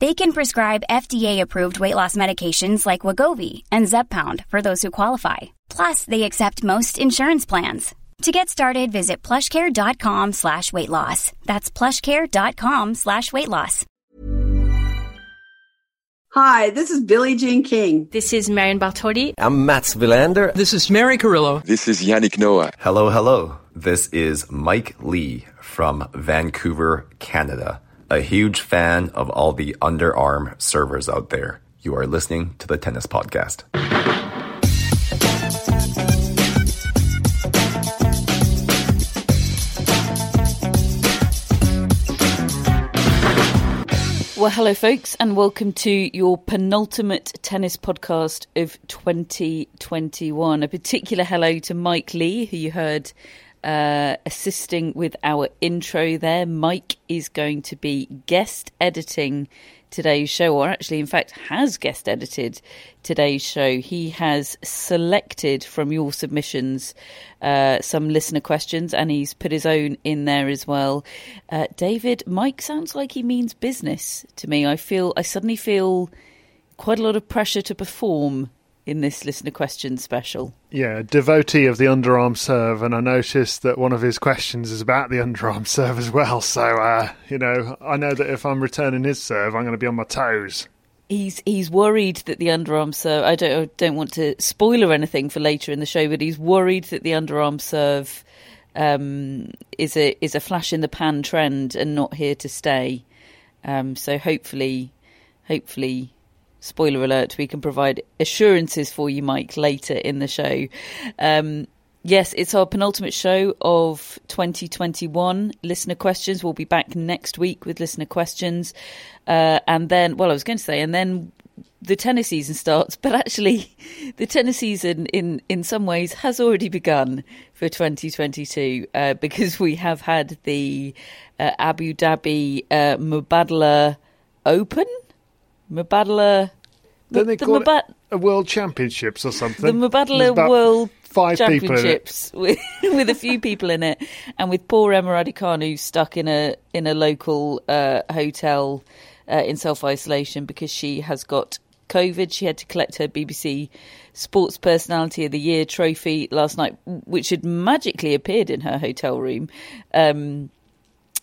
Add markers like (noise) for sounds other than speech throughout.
They can prescribe FDA-approved weight loss medications like Wegovy and Zepbound for those who qualify. Plus, they accept most insurance plans. To get started, visit plushcare.com slash weight loss. That's plushcare.com slash weight loss. Hi, this is Billie Jean King. This is Marion Bartoli. I'm Mats Wilander. This is Mary Carillo. This is Yannick Noah. Hello, hello. This is Mike Lee from Vancouver, Canada. A huge fan of all the underarm servers out there. You are listening to the Tennis Podcast. Well, hello, folks, and welcome to your penultimate tennis podcast of 2021. A particular hello to Mike Lee, who you heard uh, assisting with our intro there. Mike is going to be guest editing today's show, or actually, in fact, has guest edited today's show. He has selected from your submissions uh, some listener questions and he's put his own in there as well. Uh, David, Mike sounds like he means business to me. I feel, I suddenly feel quite a lot of pressure to perform in this listener question special. Yeah, devotee of the underarm serve, and I noticed that one of his questions is about the (laughs) underarm serve as well. So, uh, you know, I know that if I'm returning his serve, I'm going to be on my toes. He's he's worried that the underarm serve. I don't I don't want to spoiler anything for later in the show, but he's worried that the underarm serve um, is a is a flash in the pan trend and not here to stay. Um, so hopefully, hopefully spoiler alert, we can provide assurances for you, Mike, later in the show. Um, yes, it's our penultimate show of 2021. Listener questions. We'll be back next week with listener questions. Uh, and then, well, I was going to say, and then the tennis season starts, but actually, (laughs) the tennis season in in some ways has already begun for 2022 uh, because we have had the uh, Abu Dhabi uh, Mubadala Open. Mubadala. Then they the call Mubad- it a World Championships or something. the Mubadala World five people in it. Championships with, (laughs) with a few people in it, and with poor Emma Raducanu stuck in a in a local uh, hotel uh, in self isolation because she has got COVID. She had to collect her BBC Sports Personality of the Year trophy last night, which had magically appeared in her hotel room. Um,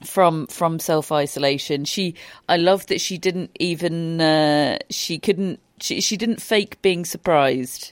from from self isolation. She I love that she didn't even uh, she couldn't she she didn't fake being surprised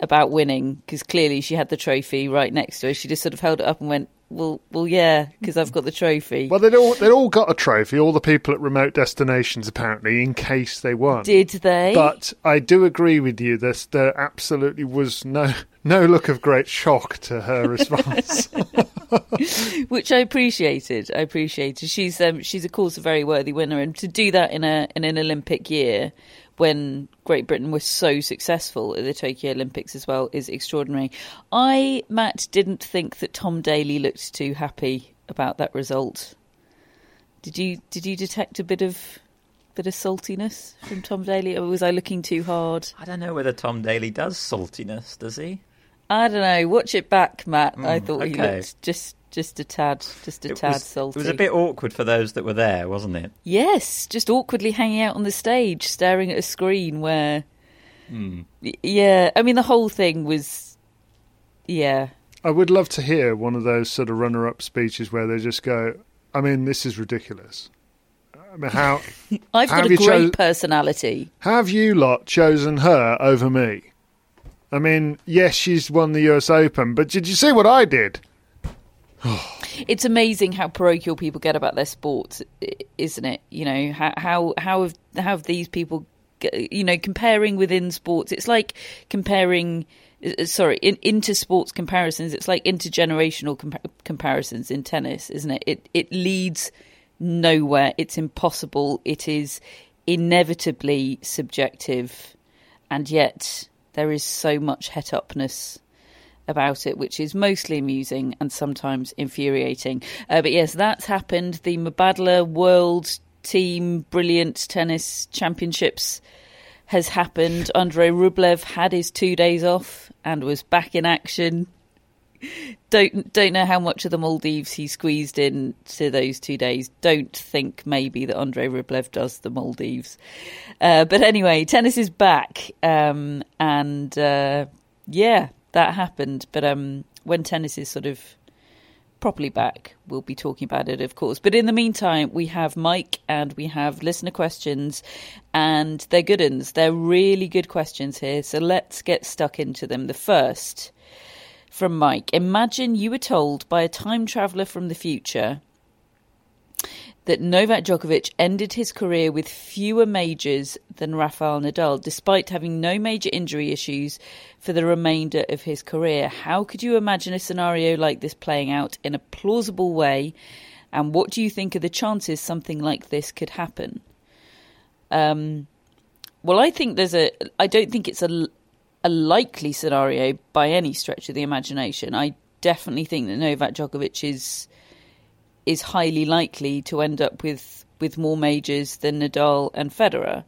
about winning because clearly she had the trophy right next to her. She just sort of held it up and went, "Well, well, yeah, because I've got the trophy." Well, they'd all, they'd all got a trophy, all the people at remote destinations, apparently, in case they won. Did they? But I do agree with you that there absolutely was no no look of great shock to her response. (laughs) (laughs) which I appreciated. I appreciated. She's um, she's of course a very worthy winner, and to do that in a in an Olympic year when Great Britain was so successful at the Tokyo Olympics as well is extraordinary. I Matt didn't think that Tom Daley looked too happy about that result. Did you did you detect a bit of bit of saltiness from Tom Daley, or was I looking too hard? I don't know whether Tom Daley does saltiness, does he? I don't know. Watch it back, Matt. I Mm, thought he okay. looked just just a tad, just a It tad was, salty. it was a bit awkward for those that were there, wasn't it? Yes, just awkwardly hanging out on the stage, staring at a screen where. Y- Yeah, I mean, the whole thing was. Yeah. I would love to hear one of those sort of runner up speeches where they just go, I mean, this is ridiculous. I mean, how, (laughs) I've How got a you great cho- personality. have you lot chosen her over me? I mean, yes, she's won the US Open, but did you see what I did? (sighs) it's amazing how parochial people get about their sports, isn't it? You know how how how have how have these people, you know, comparing within sports? It's like comparing. Sorry, in, inter sports comparisons. It's like intergenerational compa- comparisons in tennis, isn't it? It it leads nowhere. It's impossible. It is inevitably subjective, and yet there is so much het upness about it, which is mostly amusing and sometimes infuriating. Uh, but yes, that's happened. The Mubadala World Team Brilliant Tennis Championships has happened. Andrei Rublev had his two days off and was back in action. Don't don't know how much of the Maldives he squeezed in to those two days. Don't think maybe that Andrei Rublev does the Maldives. Uh, but anyway, tennis is back, um, and uh, yeah, that happened. But um, when tennis is sort of properly back, we'll be talking about it, of course. But in the meantime, we have Mike and we have listener questions, and they're good ones. They're really good questions here. So let's get stuck into them. The first from Mike Imagine you were told by a time traveller from the future that Novak Djokovic ended his career with fewer majors than Rafael Nadal, despite having no major injury issues for the remainder of his career. How could you imagine a scenario like this playing out in a plausible way? And what do you think are the chances something like this could happen? Um, well, I think there's a. I don't think it's a, a likely scenario by any stretch of the imagination. I definitely think that Novak Djokovic is is highly likely to end up with, with more majors than Nadal and Federer.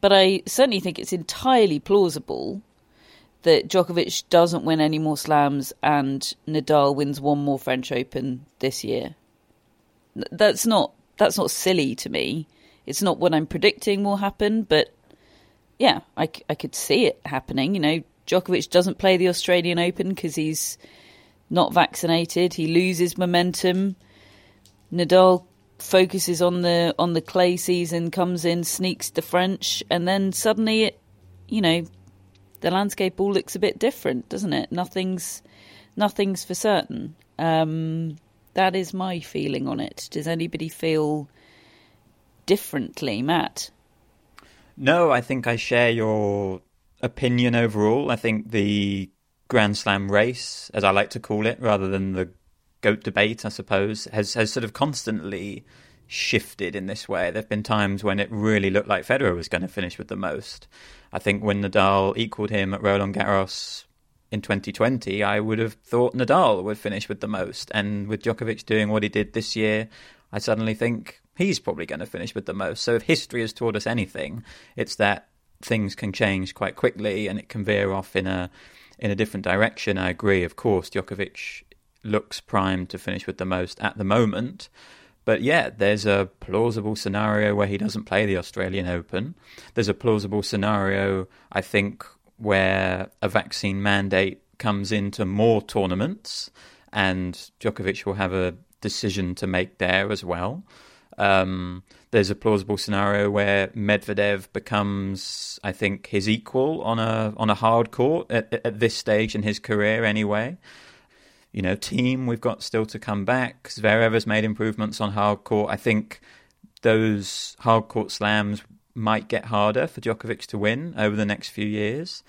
But I certainly think it's entirely plausible that Djokovic doesn't win any more slams and Nadal wins one more French Open this year. That's not that's not silly to me. It's not what I'm predicting will happen, but yeah, I, I could see it happening. You know, Djokovic doesn't play the Australian Open because he's not vaccinated. He loses momentum. Nadal focuses on the on the clay season, comes in, sneaks the French, and then suddenly it, you know, the landscape all looks a bit different, doesn't it? Nothing's nothing's for certain. Um, that is my feeling on it. Does anybody feel differently, Matt? No, I think I share your opinion overall. I think the Grand Slam race, as I like to call it, rather than the goat debate, I suppose, has has sort of constantly shifted in this way. There've been times when it really looked like Federer was going to finish with the most. I think when Nadal equaled him at Roland Garros in 2020, I would have thought Nadal would finish with the most. And with Djokovic doing what he did this year, I suddenly think he's probably going to finish with the most. So if history has taught us anything, it's that things can change quite quickly and it can veer off in a in a different direction. I agree, of course, Djokovic looks primed to finish with the most at the moment. But yeah, there's a plausible scenario where he doesn't play the Australian Open. There's a plausible scenario, I think, where a vaccine mandate comes into more tournaments and Djokovic will have a decision to make there as well. Um, there's a plausible scenario where Medvedev becomes, I think, his equal on a on a hard court at, at this stage in his career, anyway you know, Thiem we've got still to come back. Zverev has made improvements on hard court. I think those hard court slams might get harder for Djokovic to win over the next few years.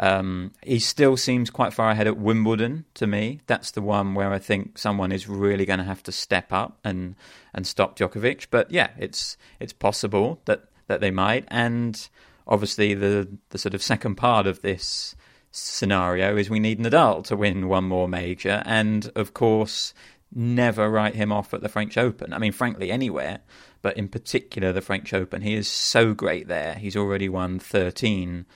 Um, he still seems quite far ahead at Wimbledon to me. That's the one where I think someone is really going to have to step up and and stop Djokovic. But yeah, it's it's possible that that they might. And obviously, the the sort of second part of this scenario is we need Nadal to win one more major, and of course, never write him off at the French Open. I mean, frankly, anywhere, but in particular the French Open. He is so great there. He's already won 13.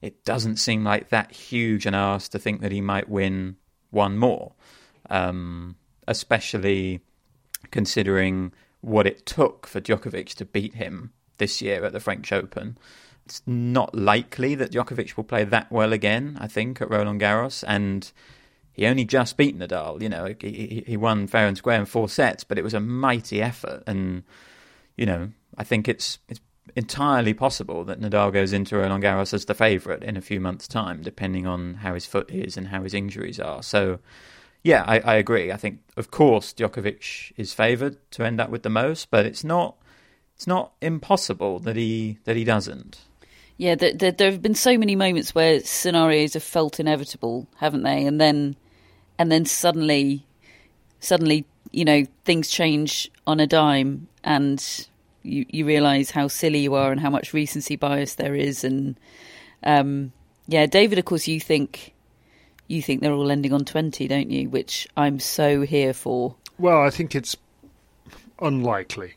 It doesn't seem like that huge an ask to think that he might win one more, um, especially considering what it took for Djokovic to beat him this year at the French Open it's not likely that Djokovic will play that well again, I think, at Roland Garros. And he only just beat Nadal. You know, he, he won fair and square in four sets, but it was a mighty effort. And, you know, I think it's, it's entirely possible that Nadal goes into Roland Garros as the favourite in a few months' time, depending on how his foot is and how his injuries are. So, yeah, I, I agree. I think, of course, Djokovic is favoured to end up with the most, but it's not it's not impossible that he that he doesn't. Yeah, there, there, there have been so many moments where scenarios have felt inevitable, haven't they? And then, and then suddenly, suddenly, you know, things change on a dime, and you you realise how silly you are and how much recency bias there is. And um, yeah, David, of course, you think you think they're all ending on twenty, don't you? Which I'm so here for. Well, I think it's unlikely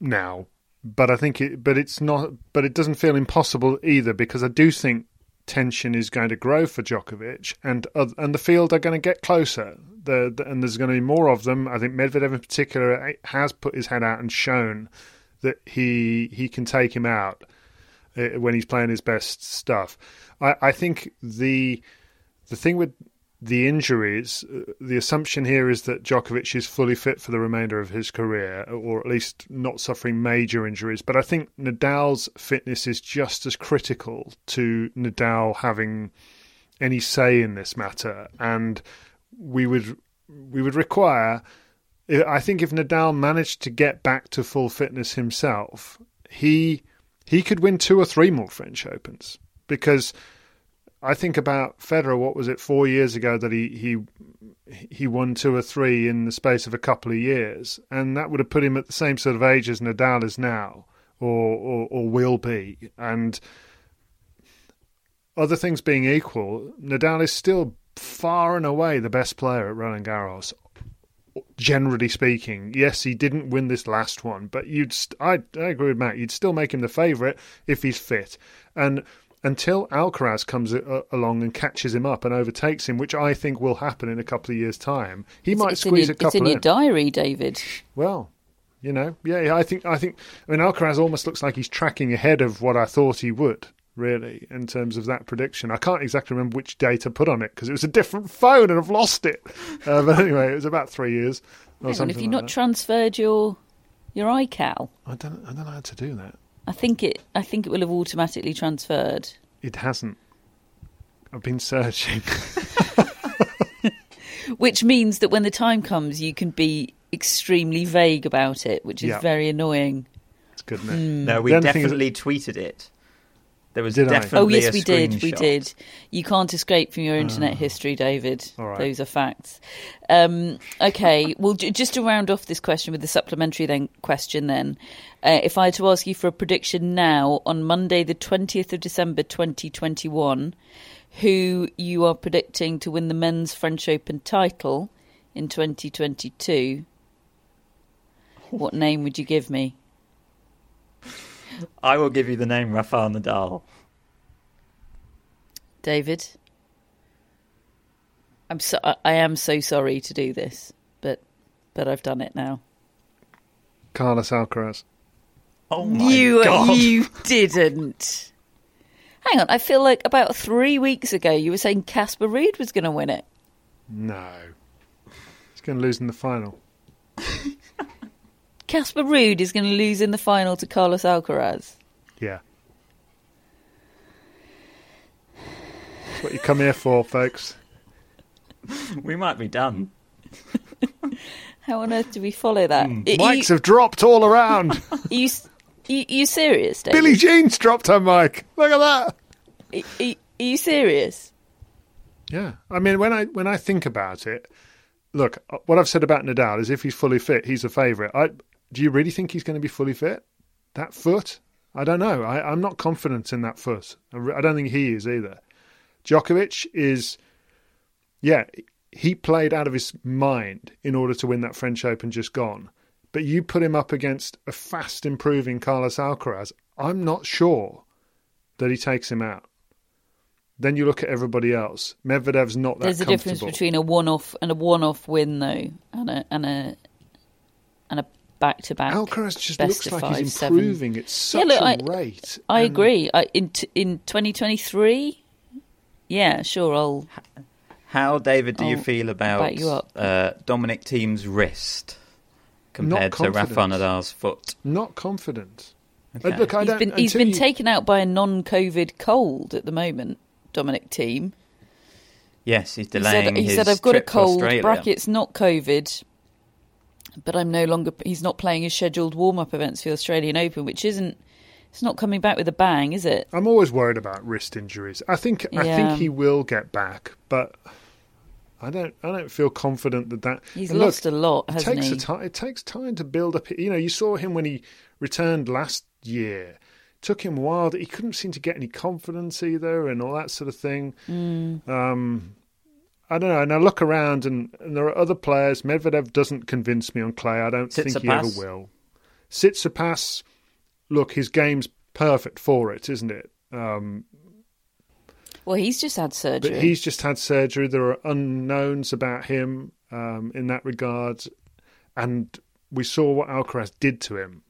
now, but I think it, but it's not, but it doesn't feel impossible either because I do think tension is going to grow for Djokovic, and uh, and the field are going to get closer. The, the, and there's going to be more of them. I think Medvedev in particular eh, has put his head out and shown that he he can take him out uh, when he's playing his best stuff. I, I think the the thing with the injuries, uh, the assumption here is that Djokovic is fully fit for the remainder of his career, or at least not suffering major injuries. But I think Nadal's fitness is just as critical to Nadal having any say in this matter, and we would we would require. I think if Nadal managed to get back to full fitness himself, he he could win two or three more French Opens because I think about Federer. What was it four years ago that he he he won two or three in the space of a couple of years, and that would have put him at the same sort of age as Nadal is now, or or, or will be. And other things being equal, Nadal is still far and away the best player at Roland Garros. Generally speaking, yes, he didn't win this last one, but you'd st- I, I agree with Matt. You'd still make him the favourite if he's fit, and until Alcaraz comes a- along and catches him up and overtakes him, which I think will happen in a couple of years' time. He It's- might it's squeeze your- a couple It's in your in. diary, David. Well, you know, yeah, yeah, I think, I think, I mean, Alcaraz almost looks like he's tracking ahead of what I thought he would, really, in terms of that prediction. I can't exactly remember which date I put on it because it was a different (laughs) phone and I've lost it. Uh, but anyway, it was about three years or Hang on, something. have you like not that. transferred your your iCal? I don't, I don't know how to do that. I think it. I think it will have automatically transferred. It hasn't. I've been searching. (laughs) Which means that when the time comes, you can be extremely vague about it, which is Yeah. very annoying. It's good, isn't? No, we The only thing is- definitely tweeted it. There was Did I? definitely Oh yes, a we did. We did. You can't escape from your internet history, David. Ah. All right. Those are facts. Um, okay. (laughs) well, j- just to round off this question with the supplementary then question, then, uh, if I had to ask you for a prediction now on Monday, the twentieth of December, twenty twenty one, who you are predicting to win the men's French Open title in twenty twenty two, what name would you give me? I will give you the name Rafael Nadal. David. I'm so I- I am so sorry to do this, but but I've done it now. Carlos Alcaraz. Oh my you god! you didn't. Hang on, I feel like about three weeks ago you were saying Casper Ruud was going to win it. No. He's going to lose in the final. (laughs) Casper Ruud is going to lose in the final to Carlos Alcaraz. Yeah. That's what you come here for, folks. (laughs) We might be done. (laughs) How on earth do we follow that? Hmm. Are, you, Mics have dropped all around. (laughs) are you, you, you serious, David? Billie Jean's dropped her mic. Look at that. Are, are, are you serious? Yeah. I mean, when I when I think about it, look, what I've said about Nadal is if he's fully fit, he's a favourite. I do you really think he's going to be fully fit? That foot? I don't know. I, I'm not confident in that foot. I don't think he is either. Djokovic is, yeah, he played out of his mind in order to win that French Open just gone. But you put him up against a fast improving Carlos Alcaraz. I'm not sure that he takes him out. Then you look at everybody else. Medvedev's not that There's a difference between a one-off and a one-off win, though, and a and a and a back-to-back. Alcaraz just best looks of like five, he's seven. improving at such look, a I- rate. I And agree. I, in t- in 2023, yeah, sure. I'll How, David, do you I'll feel about you up. uh, Dominic Thiem's wrist compared to Rafa. Nadal's foot? Not confident. Uh, look, I He's don't. been he's until been you- taken out by a non-COVID cold at the moment. Dominic Team. Yes, he's He delaying said, he his said I've got a trip to cold. Brackets not COVID, but I'm no longer. He's not playing his scheduled warm-up events for the Australian Open, which isn't. It's not coming back with a bang, is it? I'm always worried about wrist injuries. I think I Yeah. think he will get back, but I don't I don't feel confident that that He's look, lost a lot, it takes he? A time, it takes time to build up. You know, you saw him when he returned last year. Took him a while. He couldn't seem to get any confidence either, and all that sort of thing. Mm. Um, I don't know. And I look around, and, and there are other players. Medvedev doesn't convince me on clay. I don't think he ever will. Tsitsipas, look, his game's perfect for it, isn't it? Um, Well, he's just had surgery. but he's just had surgery. There are unknowns about him um, in that regard, and we saw what Alcaraz did to him.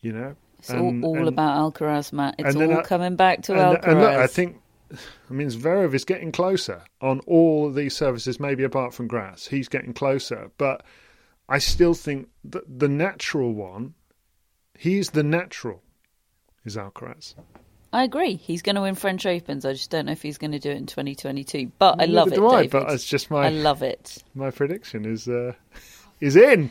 You know, it's all, And- all and- about Alcaraz, Matt. It's all I- coming back to and, Alcaraz. and look, I think, I mean, Zverev is getting closer on all of these services, maybe apart from grass. He's getting closer, but I still think that the natural one, he's the natural, is Alcaraz. I agree. He's going to win French Opens. I just don't know if he's going to do it in 2022. But I Neither love it, do I, David. but it's just my I love it. my prediction is uh, is in.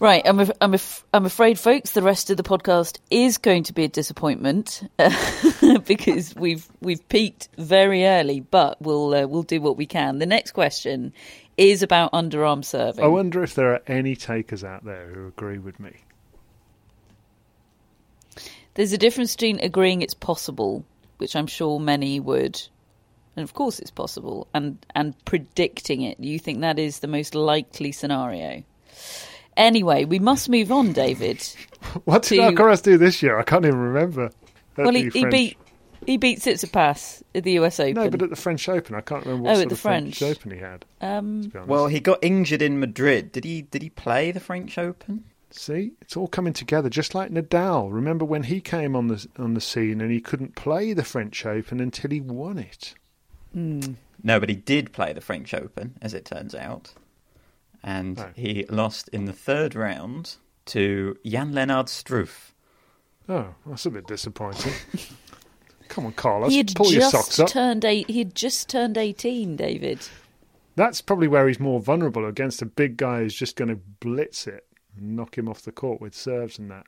Right, I'm af- I'm af- I'm afraid, folks. The rest of the podcast is going to be a disappointment (laughs) because we've we've peaked very early, but we'll uh, we'll do what we can. The next question is about underarm serving. I wonder if there are any takers out there who agree with me. There's a difference between agreeing it's possible, which I'm sure many would, and of course it's possible, and and predicting it. You think that is the most likely scenario? Anyway, we must move on, David. (laughs) What did To- Alcaraz do this year? I can't even remember. At well, he, he beat he beat Tsitsipas at the US Open. No, but at the French Open, I can't remember what Oh, sort at the of French. French. Open he had. um, To be honest. Well, he got injured in Madrid. Did he? Did he play the French Open? See, it's all coming together, just like Nadal. Remember when he came on the on the scene and he couldn't play the French Open until he won it. No, but he did play the French Open, as it turns out, and Oh. he lost in the third round to Jan Lennard Struff. Oh, that's a bit disappointing. (laughs) Come on, Carlos, he had pull your socks just up. turned eight. He had just turned eighteen, David. That's probably where he's more vulnerable against a big guy who's just going to blitz it, and knock him off the court with serves and that.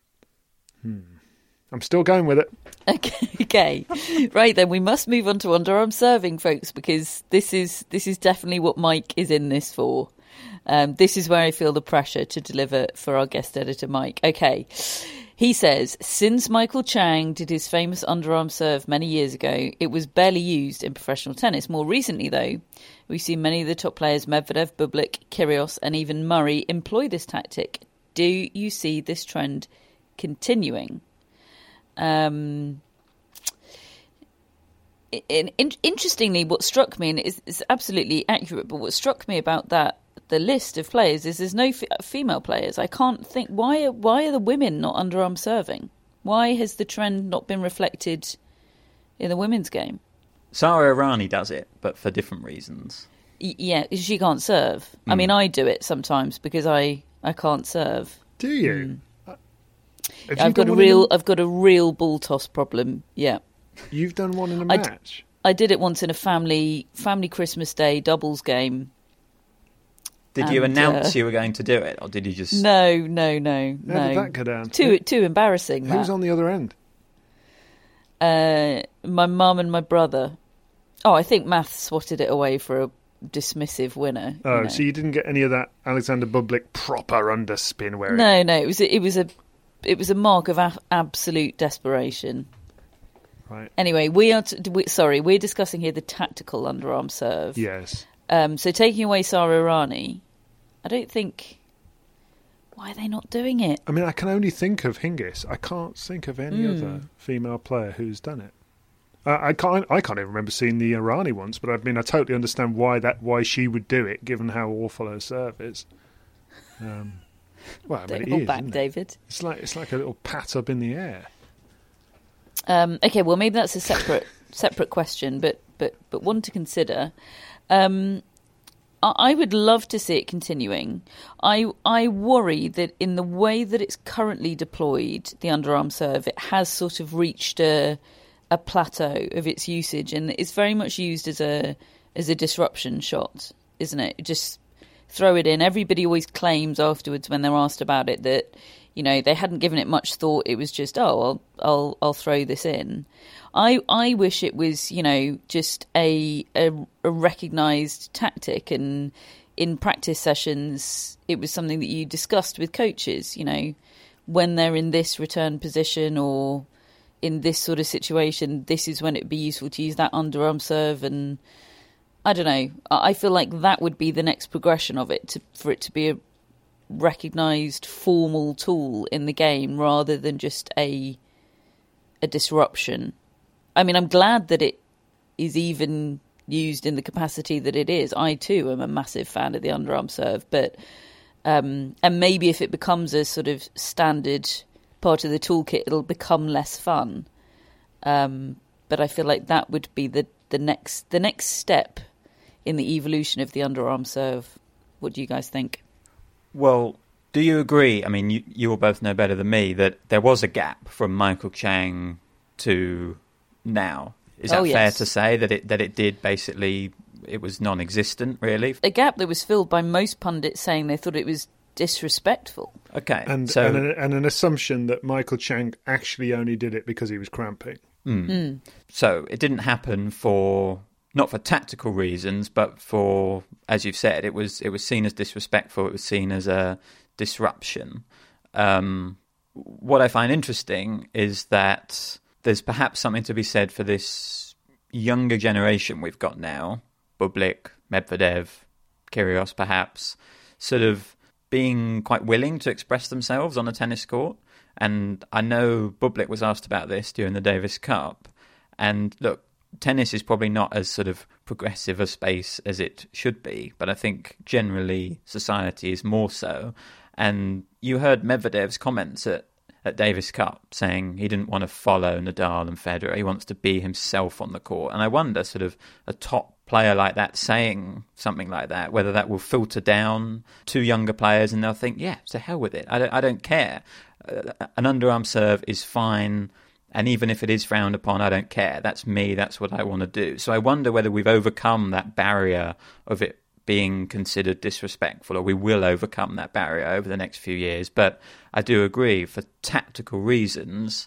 Hmm. I'm still going with it. Okay, (laughs) okay, right then. We must move on to underarm serving, folks, because this is this is definitely what Mike is in this for. Um, this is where I feel the pressure to deliver for our guest editor, Mike. Okay. He says, since Michael Chang did his famous underarm serve many years ago, it was barely used in professional tennis. More recently, though, we've seen many of the top players, Medvedev, Bublik, Kyrgios, and even Murray, employ this tactic. Do you see this trend continuing? Um, in, in, interestingly, what struck me, and it's, it's absolutely accurate, but what struck me about that the list of players is there's no f- female players. I can't think why are, why are the women not underarm serving? Why has the trend not been reflected in the women's game? Sara Errani does it, but for different reasons. Y- yeah, she can't serve. I mean, I do it sometimes because I I can't serve. Do you? Uh, have you I've got a one in real I've got a real ball toss problem. Yeah. You've done one in a I d- match. I did it once in a family family Christmas Day doubles game. Did you announce uh, you were going to do it, or did you just? No, no, no, How no. did that go down? Too too embarrassing. Who's That. on the other end? Uh, my mum and my brother. Oh, I think Math swatted it away for a dismissive winner. you Oh, know. so you didn't get any of that Alexander Bublik proper underspin where no, no. It was a, it was a it was a mark of a- absolute desperation. Right? Anyway, we are t- we, sorry. We're discussing here the tactical underarm serve. Yes. Um, so taking away Sara Errani, I don't think. Why are they not doing it? I mean, I can only think of Hingis. I can't think of any Hmm. other female player who's done it. Uh, I can't. I can't even remember seeing the Errani ones, but I mean, I totally understand why that why she would do it, given how awful her serve is. Um, well, I mean, it is, back, isn't it? David. It's like it's like a little pat up in the air. Um, okay, well maybe that's a separate (laughs) separate question, but but but one to consider. Um, I would love to see it continuing. I I worry that in the way that it's currently deployed, the underarm serve, it has sort of reached a a plateau of its usage, and it's very much used as a as a disruption shot, isn't it? Just throw it in. Everybody always claims afterwards when they're asked about it that you know they hadn't given it much thought. It was just oh I'll I'll, I'll throw this in. I I wish it was you know just a a, a recognised tactic and in practice sessions it was something that you discussed with coaches. You know when they're in this return position or in this sort of situation, this is when it'd be useful to use that underarm serve and. I don't know. I feel like that would be the next progression of it to, for it to be a recognised formal tool in the game rather than just a a disruption. I mean, I'm glad that it is even used in the capacity that it is. I too am a massive fan of the underarm serve, but um, and maybe if it becomes a sort of standard part of the toolkit, it'll become less fun. Um, but I feel like that would be the, the next the next step in the evolution of the underarm serve. What do you guys think? Well, do you agree? I mean, you, you will both know better than me that there was a gap from Michael Chang to now. Is oh, that Oh, fair to say that it that it did basically it was non-existent really? A gap that was filled by most pundits saying they thought it was disrespectful. Okay, And, so and, an, and an assumption that Michael Chang actually only did it because he was cramping. Hmm. Hmm. so it didn't happen for not for tactical reasons, but for as you've said, it was it was seen as disrespectful. It was seen as a disruption. Um, what I find interesting is that there's perhaps something to be said for this younger generation we've got now, Bublik, Medvedev, Kyrgios, perhaps, sort of being quite willing to express themselves on a tennis court. And I know Bublik was asked about this during the Davis Cup. And look, tennis is probably not as sort of progressive a space as it should be, but I think generally society is more so. And you heard Medvedev's comments at, at Davis Cup saying he didn't want to follow Nadal and Federer. He wants to be himself on the court. And I wonder, sort of, a top player like that saying something like that, whether that will filter down to younger players and they'll think, yeah, to hell with it. I don't, I don't care. Uh, an underarm serve is fine. And even if it is frowned upon, I don't care. That's me. That's what I want to do. So I wonder whether we've overcome that barrier of it being considered disrespectful, or we will overcome that barrier over the next few years. But I do agree, for tactical reasons,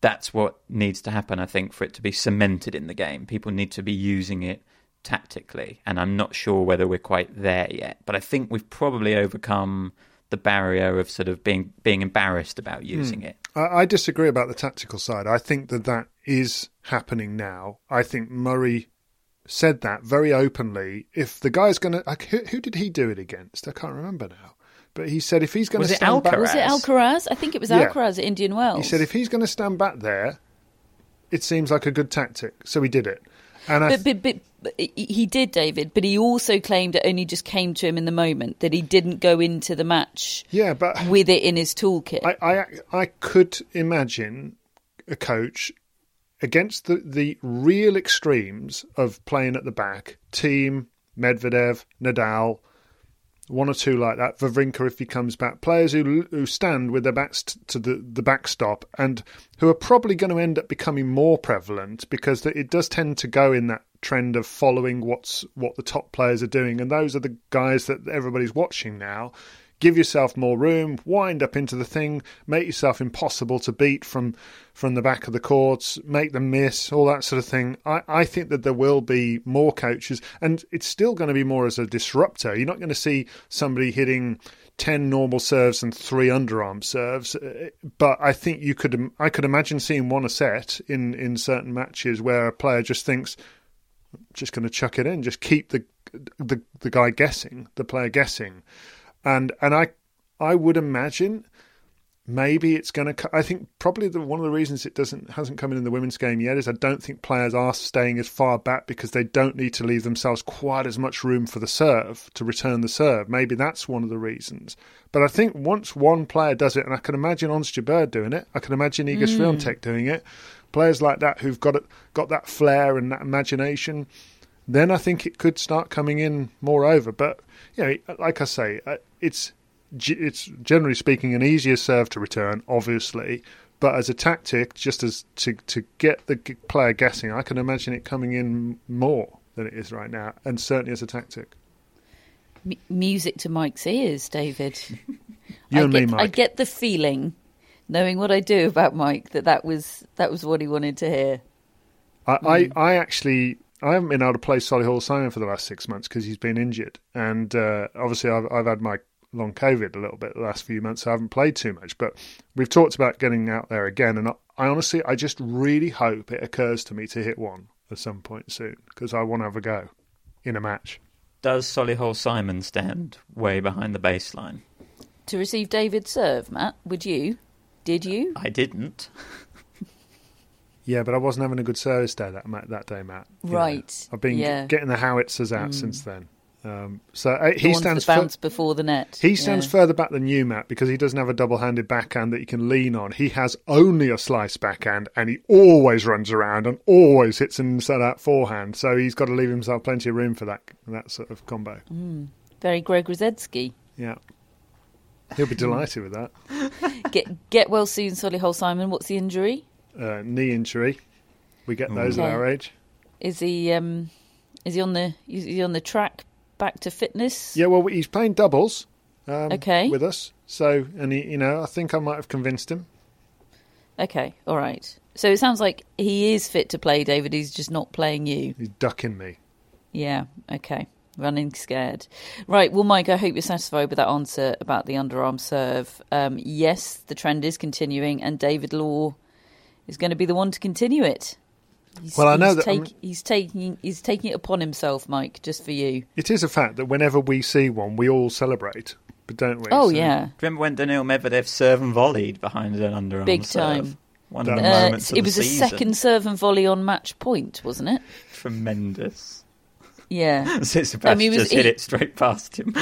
that's what needs to happen, I think, for it to be cemented in the game. People need to be using it tactically. And I'm not sure whether we're quite there yet. But I think we've probably overcome the barrier of sort of being being embarrassed about hmm. using it. I, I disagree about the tactical side. I think that that is happening now. I think Murray said that very openly. If the guy's going to, like, who, who did he do it against? I can't remember now. But he said if he's going to it stand back, Was it Alcaraz? I think it was Yeah. Alcaraz at Indian Wells. he said if he's going to stand back there, it seems like a good tactic. So he did it. And I, But, but, but, but he- did, David. But he also claimed it only just came to him in the moment that he didn't go into the match yeah, but with it in his toolkit. I, I I could imagine a coach against the, the real extremes of playing at the back, Thiem, Medvedev, Nadal, one or two like that, Wawrinka if he comes back, players who who stand with their backs t- to the, the backstop and who are probably going to end up becoming more prevalent because it does tend to go in that trend of following what's what the top players are doing. And those are the guys that everybody's watching now give yourself more room, wind up into the thing, make yourself impossible to beat from from the back of the courts, make them miss, all that sort of thing. I, I think that there will be more coaches, and it's still going to be more as a disruptor. You're not going to see somebody hitting. 10 normal serves and three underarm serves uh, but i think you could i could imagine seeing one a set in in certain matches where a player just thinks just going to chuck it in just keep the the the guy guessing the player guessing and and I I would imagine maybe it's going to. I think probably the, one of the reasons it doesn't hasn't come in in the women's game yet is I don't think players are staying as far back because they don't need to leave themselves quite as much room for the serve to return the serve. Maybe that's one of the reasons. But I think once one player does it, and I can imagine Ons Jabeur doing it, I can imagine Iga hmm. Swiatek doing it. Players like that who've got it, got that flair and that imagination then I think it could start coming in more over. But you know, like I say, uh, it's it's generally speaking an easier serve to return, obviously. But as a tactic, just as to to get the player guessing, I can imagine it coming in more than it is right now, and certainly as a tactic. M- music to Mike's ears, David. (laughs) you I and get, me, Mike. I get the feeling, knowing what I do about Mike, that that was that was what he wanted to hear. I, mm. I, I actually I haven't been able to play Solihull Simon for the last six months because he's been injured, and uh, obviously I've, I've had my long COVID a little bit the last few months. So I haven't played too much, but we've talked about getting out there again. And I, I honestly, I just really hope it occurs to me to hit one at some point soon because I want to have a go in a match. Does Solihull Simon stand way behind the baseline? To receive David's serve, Matt, would you? Did you? I didn't. (laughs) yeah, but I wasn't having a good service day that that day, Matt. Right. Know, I've been yeah. getting the howitzers out mm. since then. Um, so uh, he stands bounce before the net. He stands yeah. further back than you, Matt, because he doesn't have a double-handed backhand that he can lean on. He has only a slice backhand, and he always runs around and always hits inside out forehand. So he's got to leave himself plenty of room for that that sort of combo. Mm. Very Greg Rusedski. Yeah, he'll be delighted with that. (laughs) Get get well soon, Solihull Simon. What's the injury? Uh, knee injury. We get those okay. at our age. Is he um, is he on the is he on the track back to fitness? Yeah, well, he's playing doubles. Um, okay. With us, so and he, you know, I think I might have convinced him. Okay, all right. So it sounds like he is fit to play, David. He's just not playing you. He's ducking me. Yeah. Okay. Running scared. Right. Well, Mike, I hope you're satisfied with that answer about the underarm serve. Um, yes, the trend is continuing, and David Law is going to be the one to continue it. He's, well, I know that take, he's taking he's taking it upon himself, Mike, just for you. It is a fact that whenever we see one, we all celebrate, but don't we? Oh so. yeah. remember when Daniil Medvedev serve and volleyed behind an underarm Big serve? time. One of the uh, moments It was a season. second serve and volley on match point, wasn't it? Tremendous. Yeah. (laughs) Tsitsipas I mean, just he, hit it straight past him.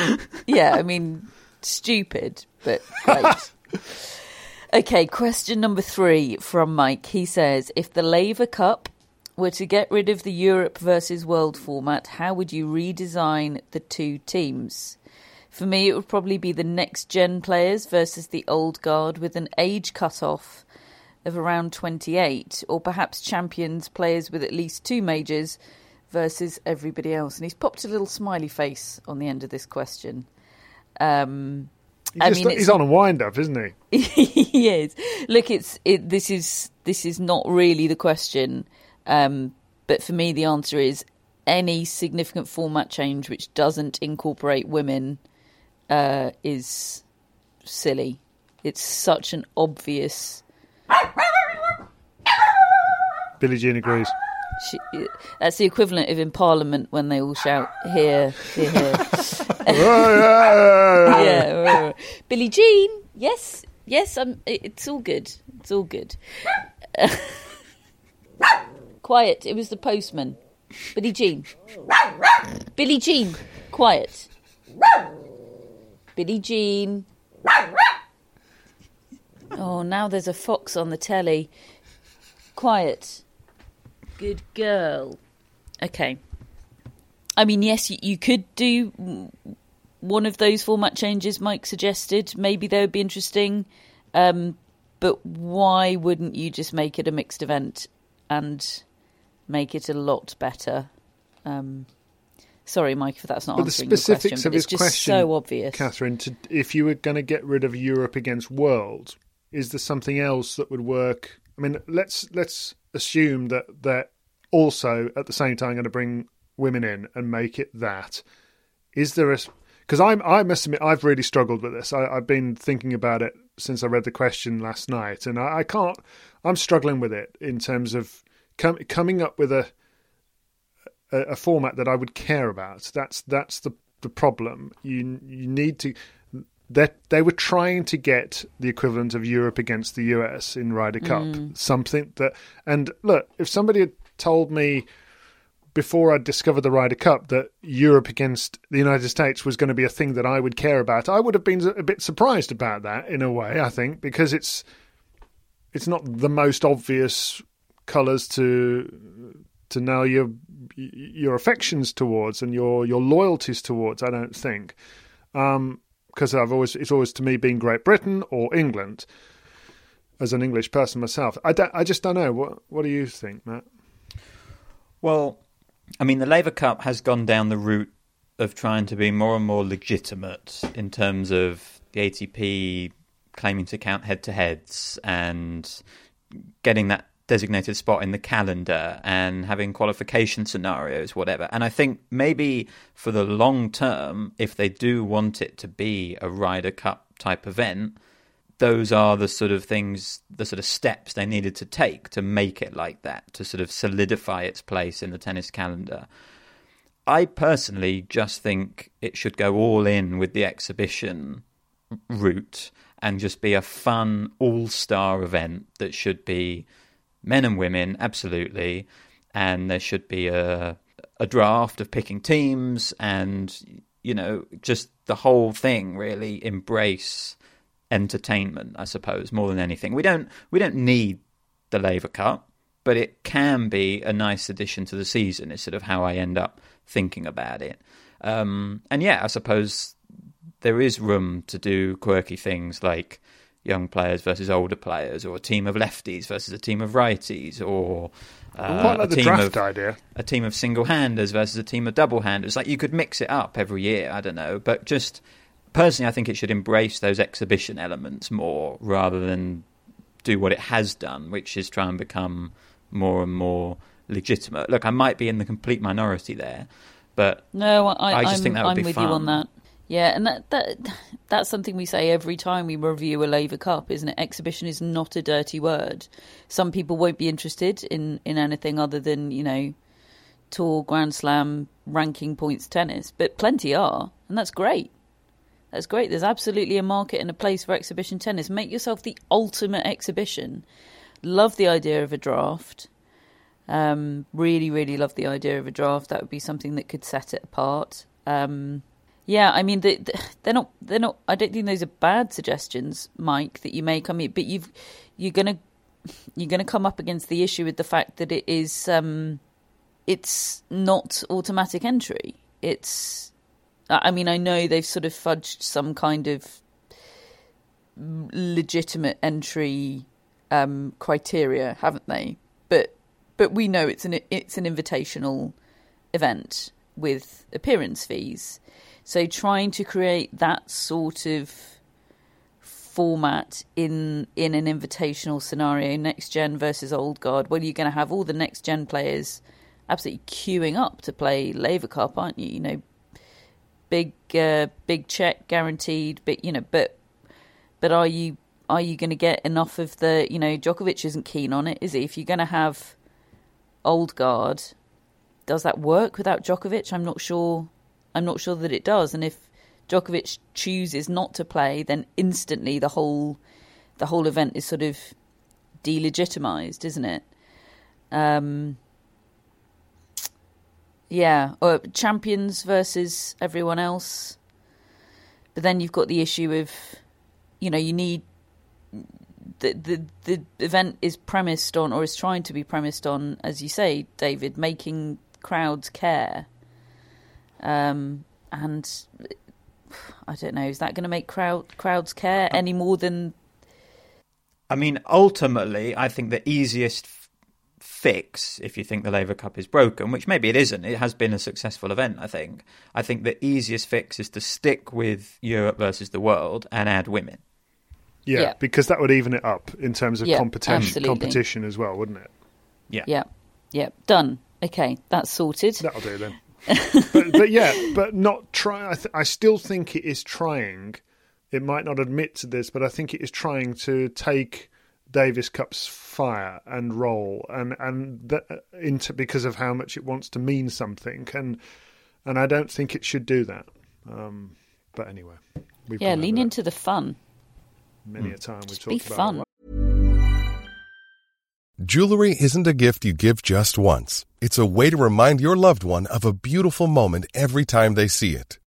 yeah, I mean, stupid, but great. (laughs) okay, question number three from Mike. He says, if the Laver Cup were to get rid of the Europe versus World format, how would you redesign the two teams? For me, it would probably be the next gen players versus the old guard with an age cut-off of around 28, or perhaps champions players with at least two majors versus everybody else. And he's popped a little smiley face on the end of this question. Um, he's, I mean, he's on a wind up, isn't he? (laughs) he is. Look, it's it, this is this is not really the question. Um, but for me, the answer is any significant format change which doesn't incorporate women uh, is silly. It's such an obvious. Billie Jean agrees. She, that's the equivalent of in Parliament when they all shout "Hear, hear, hear." (laughs) (laughs) yeah, Jean. Yes, yes. Um, I'm, it's all good. It's all good. (laughs) Quiet. It was the postman. Billie Jean. Billie Jean. Quiet. Billie Jean. Oh, now there's a fox on the telly. Quiet. Good girl. Okay. I mean, yes, you could do one of those format changes Mike suggested. Maybe they would be interesting. Um, but why wouldn't you just make it a mixed event and make it a lot better. Um, sorry, Mike, if that's not but answering the specifics question, of his just question, so obvious. Catherine, to, if you were going to get rid of Europe against World, is there something else that would work? I mean, let's let's assume that they're also at the same time going to bring women in and make it that. Is there a because I'm I must admit I've really struggled with this. I, have been thinking about it since I read the question last night, and I, I can't. I'm struggling with it in terms of com- coming up with a, a, a format that I would care about. That's that's the the problem. You you need to. They they were trying to get the equivalent of Europe against the US in Ryder Cup, mm. something that. And look, if somebody had told me before I discovered the Ryder Cup that Europe against the United States was going to be a thing that I would care about, I would have been a bit surprised about that in a way. I think because it's it's not the most obvious colours to to know your your affections towards and your your loyalties towards. I don't think, because um, I've always it's always to me been Great Britain or England. As an English person myself, I don't, I just don't know. What what do you think, Matt? Well, I mean, the Laver Cup has gone down the route of trying to be more and more legitimate in terms of the ATP claiming to count head to heads and getting that designated spot in the calendar and having qualification scenarios, whatever. And I think maybe for the long term, if they do want it to be a Ryder Cup type event, those are the sort of things, the sort of steps they needed to take to make it like that, to sort of solidify its place in the tennis calendar. I personally just think it should go all in with the exhibition route and just be a fun all star event that should be men and women, absolutely. And there should be a a draft of picking teams and you know, just the whole thing really embrace entertainment, I suppose, more than anything. We don't we don't need the Laver Cup, but it can be a nice addition to the season. Is sort of how I end up thinking about it. Um, and yeah, I suppose there is room to do quirky things like young players versus older players, or a team of lefties versus a team of righties, or uh, like a team of idea. a team of single handers versus a team of double handers. Like you could mix it up every year. I don't know, but just personally, I think it should embrace those exhibition elements more rather than do what it has done, which is try and become more and more legitimate. Look, I might be in the complete minority there, but no, I, I just I'm, think that would I'm be with fun. you on that. Yeah, and that, that that's something we say every time we review a Laver Cup, isn't it? Exhibition is not a dirty word. Some people won't be interested in, in anything other than, you know, tour, Grand Slam, ranking points tennis, but plenty are, and that's great. That's great. There's absolutely a market and a place for exhibition tennis. Make yourself the ultimate exhibition. Love the idea of a draft. Um, really, really love the idea of a draft. That would be something that could set it apart. Um, yeah, I mean, they, they're not. They're not. I don't think those are bad suggestions, Mike, that you make. I mean, but you've you're gonna you're gonna come up against the issue with the fact that it is um, it's not automatic entry. It's. I mean, I know they've sort of fudged some kind of legitimate entry um, criteria, haven't they? But but we know it's an it's an invitational event with appearance fees. So trying to create that sort of format in in an invitational scenario, next gen versus old guard, where you're going to have all the next gen players absolutely queuing up to play Laver Cup, aren't you? You know, big uh, big check guaranteed, but you know, but but are you are you going to get enough of the you know Djokovic isn't keen on it, is he? If you're going to have old guard, does that work without Djokovic? I'm not sure. I'm not sure that it does. And if Djokovic chooses not to play, then instantly the whole the whole event is sort of delegitimized, isn't it? Um, yeah, or champions versus everyone else. But then you've got the issue of, you know, you need the the the event is premised on or is trying to be premised on, as you say, David, making crowds care. Um, and I don't know, is that going to make crowd crowds care any more than? I mean, ultimately, I think the easiest fix, if you think the Laver Cup is broken, which maybe it isn't, it has been a successful event. I think. I think the easiest fix is to stick with Europe versus the world and add women. Yeah, Yeah. because that would even it up in terms of Yeah, competition, absolutely. competition as well, wouldn't it? Yeah. Yeah, yeah, done. Okay, that's sorted. That'll do then. but, but yeah, but not try. I, th- I still think it is trying. It might not admit to this, but I think it is trying to take Davis Cup's fire and roll, and and that into because of how much it wants to mean something, and and I don't think it should do that. Um, but anyway, we've yeah, lean that into the fun. many a time. We've Be talked about fun. Jewelry isn't a gift you give just once. It's a way to remind your loved one of a beautiful moment every time they see it.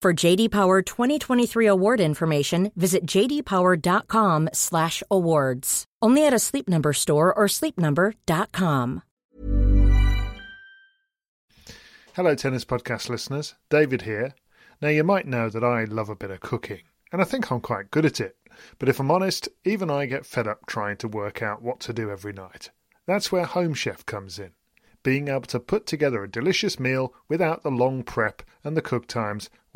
For JD Power 2023 award information, visit jdpower.com/awards. Only at a Sleep Number store or sleepnumber.com. Hello, Tennis Podcast listeners. David here. Now, you might know that I love a bit of cooking, and I think I'm quite good at it. But if I'm honest, even I get fed up trying to work out what to do every night. That's where Home Chef comes in. Being able to put together a delicious meal without the long prep and the cook times,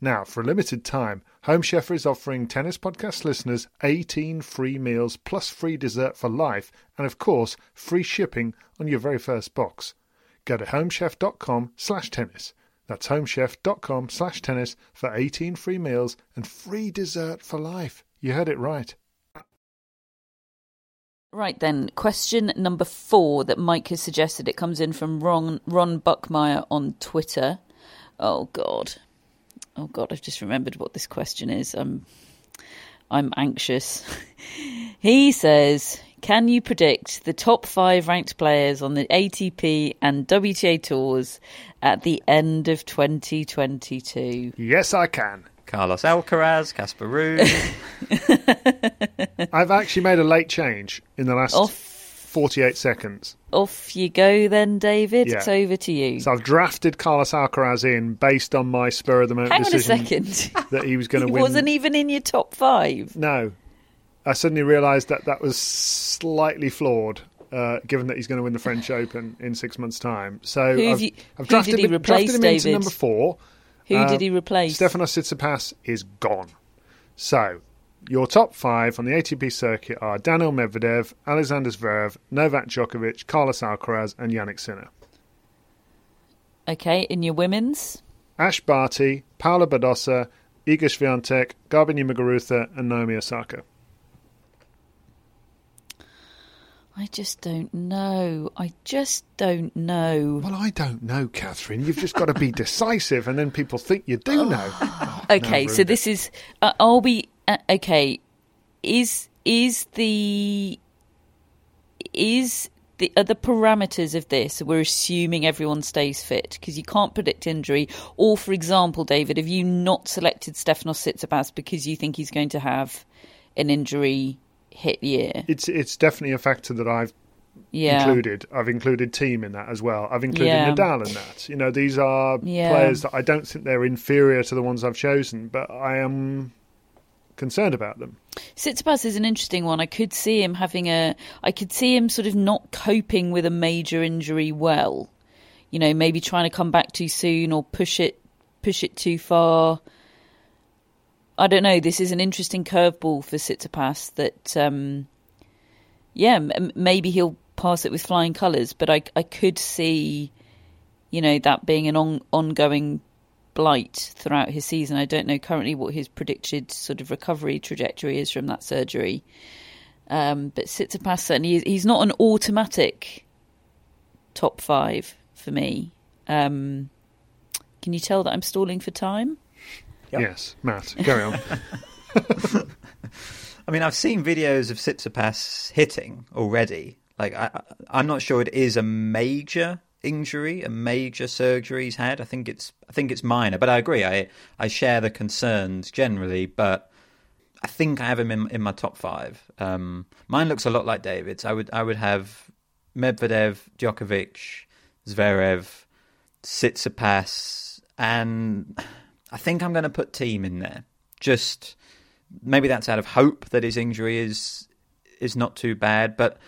Now, for a limited time, Home Chef is offering Tennis Podcast listeners 18 free meals plus free dessert for life and, of course, free shipping on your very first box. Go to homechef.com slash tennis. That's homechef.com slash tennis for 18 free meals and free dessert for life. You heard it right. Right then, question number four that Mike has suggested. It comes in from Ron Ron Buckmeyer on Twitter. Oh God, oh God, I've just remembered what this question is. I'm I'm anxious. (laughs) he says, "Can you predict the top five ranked players on the ATP and WTA tours at the end of 2022?" Yes, I can. Carlos Alcaraz, Casper Ruud. (laughs) I've actually made a late change in the last Off. 48 seconds. Off you go then, David. Yeah. It's over to you. So I've drafted Carlos Alcaraz in based on my spur of the moment Hang on a decision second. (laughs) that he was going to win. he wasn't even in your top five. No, I suddenly realised that that was slightly flawed, uh, given that he's going to win the French Open in six months' time. So Who I've, you- I've drafted, did he him, replace, drafted him into number four. Who Uh, did he replace? Stefanos Tsitsipas is gone. So your top five on the ATP circuit are Daniel Medvedev, Alexander Zverev, Novak Djokovic, Carlos Alcaraz, and Jannik Sinner. Okay, in your women's. Ash Barty, Paula Badosa, Iga Swiatek, Garbine Muguruza, and Naomi Osaka. I just don't know. I just don't know. Well, I don't know, Catherine. You've just got to be (laughs) decisive, and then people think you do (gasps) know. Okay, No, so this is. Uh, are we Uh, okay? Is is the is the are the parameters of this? We're assuming everyone stays fit because you can't predict injury. Or, for example, David, have you not selected Stefanos Tsitsipas because you think he's going to have an injury hit year? It's it's definitely a factor that I've Yeah. included. I've included Thiem in that as well. I've included Yeah. Nadal in that. You know, these are Yeah. players that I don't think they're inferior to the ones I've chosen, but I am concerned about them. Tsitsipas is an interesting one. I could see him having a. I could see him sort of not coping with a major injury well. You know, maybe trying to come back too soon or push it, push it too far. I don't know. This is an interesting curveball for Tsitsipas. That, um, yeah, m- maybe he'll pass it with flying colours, but I, I could see, you know, that being an on, ongoing blight throughout his season. I don't know currently what his predicted sort of recovery trajectory is from that surgery. Um, but Tsitsipas certainly is, he's not an automatic top five for me. Um, can you tell that I'm stalling for time? Yep. Yes, Matt, carry on. (laughs) I mean, I've seen videos of Tsitsipas hitting already. Like, I, I- I'm not sure it is a major injury, a major surgery he's had. I think it's, I think it's minor. But I agree. I, I share the concerns generally. But I think I have him in, in my top five. Um, mine looks a lot like David's. I would, I would have Medvedev, Djokovic, Zverev, Tsitsipas, and I think I'm going to put Thiem in there. Just maybe that's out of hope that his injury is is not too bad, but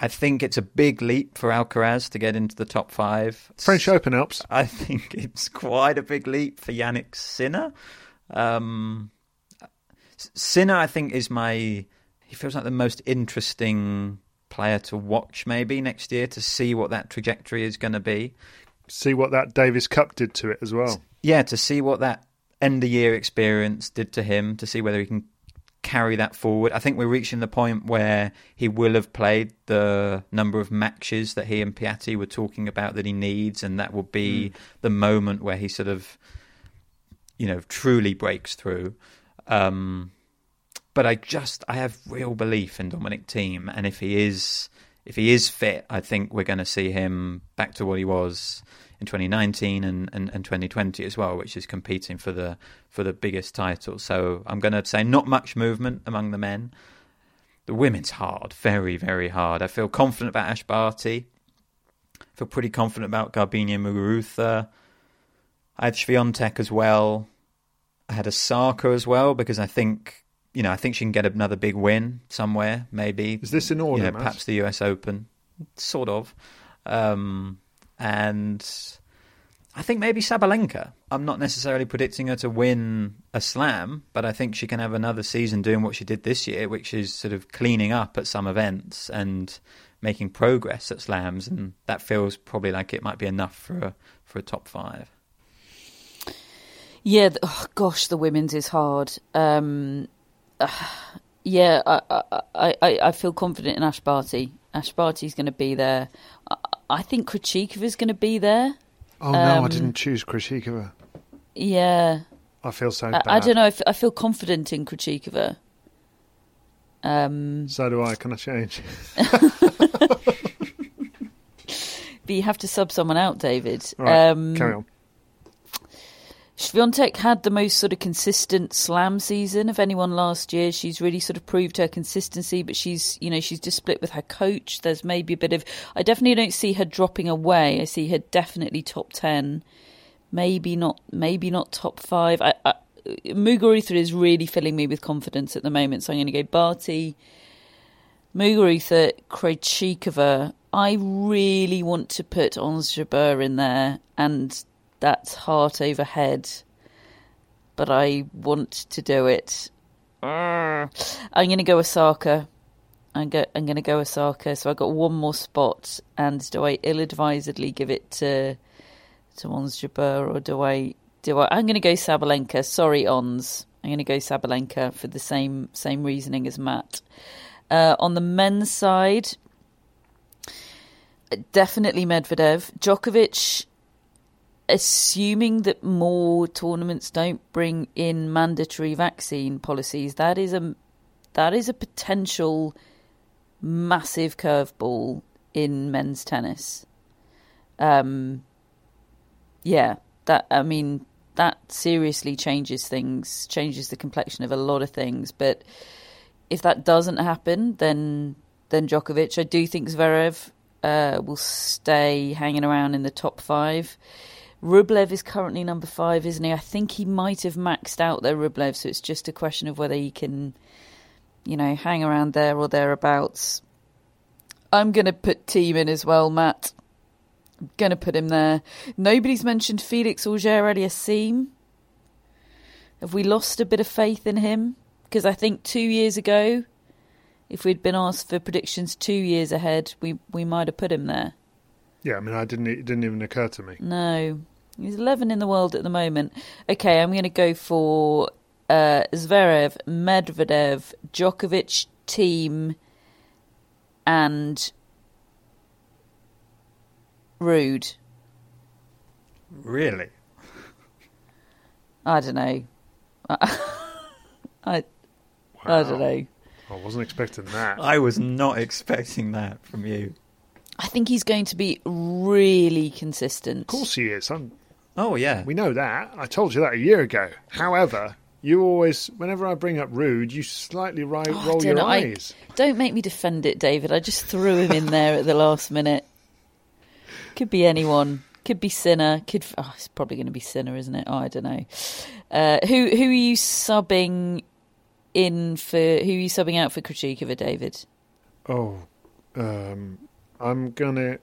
I think it's a big leap for Alcaraz to get into the top five. French Open helps. (laughs) I think it's quite a big leap for Jannik Sinner. Um, Sinner, I think, is my. He feels like the most interesting player to watch maybe next year to see what that trajectory is going to be. See what that Davis Cup did to it as well. Yeah, to see what that end of year experience did to him, to see whether he can carry that forward. I think we're reaching the point where he will have played the number of matches that he and Piatti were talking about that he needs, and that will be mm. the moment where he sort of, you know, truly breaks through. Um, but I just I have real belief in Dominic Thiem, and if he is if he is fit, I think we're going to see him back to what he was in 2019 and, and, and 2020 as well, which is competing for the for the biggest title. So I'm going to say not much movement among the men. The women's hard, very very hard. I feel confident about Ash Barty. I feel pretty confident about Garbiñe Muguruza. I had Swiatek as well. I had Osaka as well because I think you know I think she can get another big win somewhere. Maybe is this in order? You know, perhaps the U.S. Open, sort of. Um, and I think maybe Sabalenka. I'm not necessarily predicting her to win a slam, but I think she can have another season doing what she did this year, which is sort of cleaning up at some events and making progress at slams, and that feels probably like it might be enough for a, for a top five. Yeah, oh, gosh, the women's is hard. Um, uh, (sighs) yeah, I, I, I, I feel confident in Ash Barty. Ash Barty's going to be there. I think Krejcikova is going to be there. Oh no, um, I didn't choose Krejcikova. Yeah, I feel so. I, I, don't know. I, f- I feel confident in Krejcikova. Um, so do I. Can I change? (laughs) but you have to sub someone out, David. Right, um, carry on. Swiatek had the most sort of consistent slam season of anyone last year. She's really sort of proved her consistency, but she's, you know, she's just split with her coach. There's maybe a bit of, I definitely don't see her dropping away. I see her definitely top 10. Maybe not, maybe not top five. I, I, Muguruza is really filling me with confidence at the moment. So I'm going to go Barty, Muguruza, Krejcikova. I really want to put Ons Jabeur in there and that's heart over head, but I want to do it. I'm going to go Osaka. I'm, go, I'm going to go Osaka. So I got one more spot, and do I ill-advisedly give it to to Ons Jabeur, or do I do I? I'm going to go Sabalenka. Sorry, Ons. I'm going to go Sabalenka for the same same reasoning as Matt. Uh, on the men's side, definitely Medvedev. Djokovic assuming that more tournaments don't bring in mandatory vaccine policies, that is a that is a potential massive curveball in men's tennis. Um, yeah, that I mean that seriously changes things, changes the complexion of a lot of things. But if that doesn't happen, then then Djokovic, I do think Zverev uh, will stay hanging around in the top five. Rublev is currently number five, isn't he? I think he might have maxed out there, Rublev, so it's just a question of whether he can, you know, hang around there or thereabouts. I'm going to put Thiem in as well, Matt. I'm going to put him there. Nobody's mentioned Felix Auger-Aliassime. Have we lost a bit of faith in him? Because I think two years ago, if we'd been asked for predictions two years ahead, we, we might have put him there. Yeah, I mean, I didn't. It didn't even occur to me. No, He's 11 in the world at the moment. Okay, I'm going to go for uh, Zverev, Medvedev, Djokovic, Thiem, and Ruud. Really? I don't know. I, I, wow. I don't know. I wasn't expecting that. I was not expecting that from you. I think he's going to be really consistent. Of course he is. I'm, Oh yeah, we know that. I told you that a year ago. However, you always, whenever I bring up Ruud, you slightly ri- Oh, roll your know. I- eyes. Don't make me defend it, David. I just threw him in there at the last minute. Could be anyone. Could be Sinner. Could oh, it's probably going to be Sinner, isn't it? Oh, I don't know. Uh, who who are you subbing in for? Who are you subbing out for Krejcikova, David? Oh, um, I'm gonna,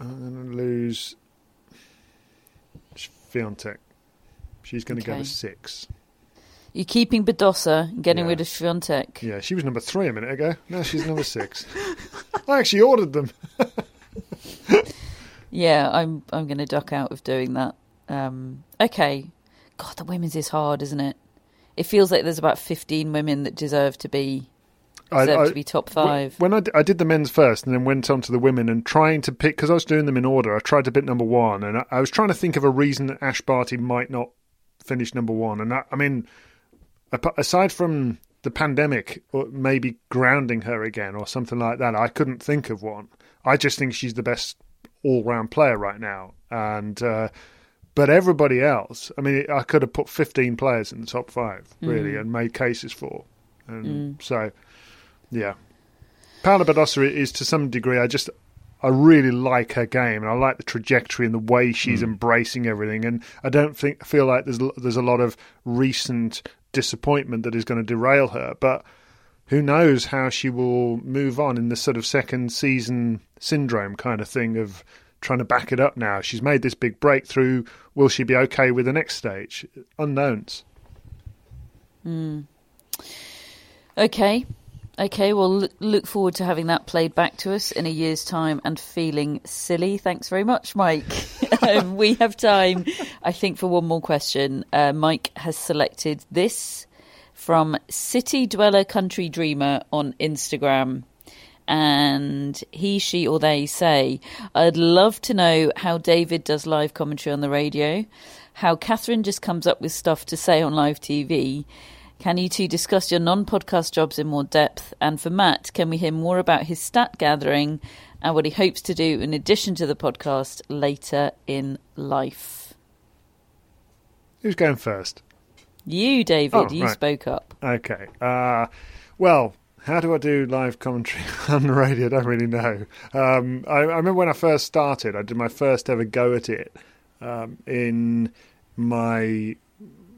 I'm gonna lose Swiatek. She's gonna go to six. You're keeping Badosa and getting Yeah. rid of Swiatek. Yeah, she was number three a minute ago. Now she's number six. (laughs) I actually ordered them. (laughs) Yeah, I'm I'm going to duck out of doing that. Um, okay. God, the women's is hard, isn't it? It feels like there's about 15 women that deserve to be deserve to be top five. When I, I did the men's first and then went on to the women and trying to pick, because I was doing them in order, I tried to pick number one and I, I was trying to think of a reason that Ash Barty might not finish number one. And I, I mean, aside from the pandemic or maybe grounding her again or something like that, I couldn't think of one. I just think she's the best all round player right now. And, uh, but everybody else, I mean, I could have put 15 players in the top five, really, and made cases for. And so, yeah. Paula Badosa is to some degree, I just, I really like her game and I like the trajectory and the way she's hmm. embracing everything. And I don't think, feel like there's, there's a lot of recent disappointment that is going to derail her. But who knows how she will move on in the sort of second season syndrome kind of thing of trying to back it up now. She's made this big breakthrough. Will she be okay with the next stage? Unknowns. Hmm. Okay. Okay, well, look, forward to having that played back to us in a year's time and feeling silly. Thanks very much, Mike. (laughs) um, we have time, I think, for one more question. Uh, Mike has selected this from City Dweller Country Dreamer on Instagram. And he, she, or they say, I'd love to know how David does live commentary on the radio, how Catherine just comes up with stuff to say on live TV. Can you two discuss your non podcast jobs in more depth? And for Matt, can we hear more about his stat gathering and what he hopes to do in addition to the podcast later in life? Who's going first? You, David, Oh, you right. spoke up. Okay. Uh, well, how do I do live commentary (laughs) on the radio? I don't really know. Um, I, I remember when I first started, I did my first ever go at it um, in my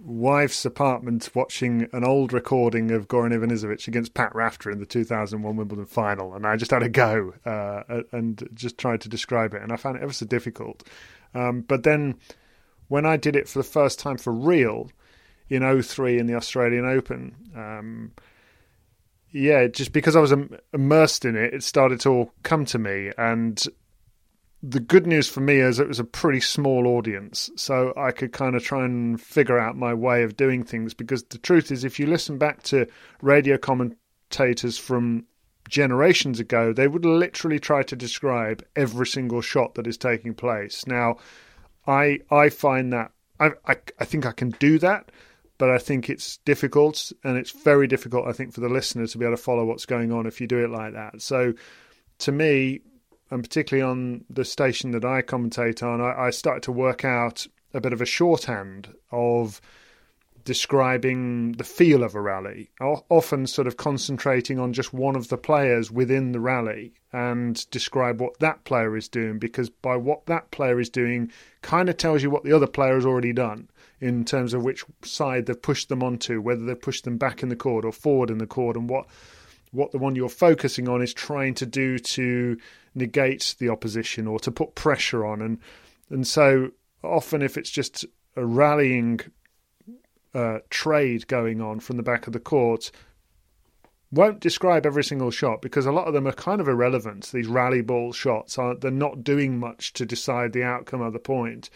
wife's apartment watching an old recording of Goran Ivanisevic against Pat Rafter in the 2001 Wimbledon final. And I just had a go uh, and just tried to describe it. And I found it ever so difficult. Um, but then when I did it for the first time for real in 03 in the Australian Open, um, yeah, just because I was immersed in it, it started to all come to me. And the good news for me is it was a pretty small audience, so I could kind of try and figure out my way of doing things. Because the truth is, if you listen back to radio commentators from generations ago, they would literally try to describe every single shot that is taking place. Now, I I find that I I, I think I can do that, but I think it's difficult, and it's very difficult. I think for the listener to be able to follow what's going on if you do it like that. So, to me, and particularly on the station that I commentate on, I, I started to work out a bit of a shorthand of describing the feel of a rally, often sort of concentrating on just one of the players within the rally and describe what that player is doing because by what that player is doing kind of tells you what the other player has already done in terms of which side they've pushed them onto, whether they've pushed them back in the court or forward in the court, and what what the one you're focusing on is trying to do to negate the opposition or to put pressure on. And and so often if it's just a rallying uh, trade going on from the back of the court won't describe every single shot because a lot of them are kind of irrelevant. These rally ball shots are they're not doing much to decide the outcome of the point.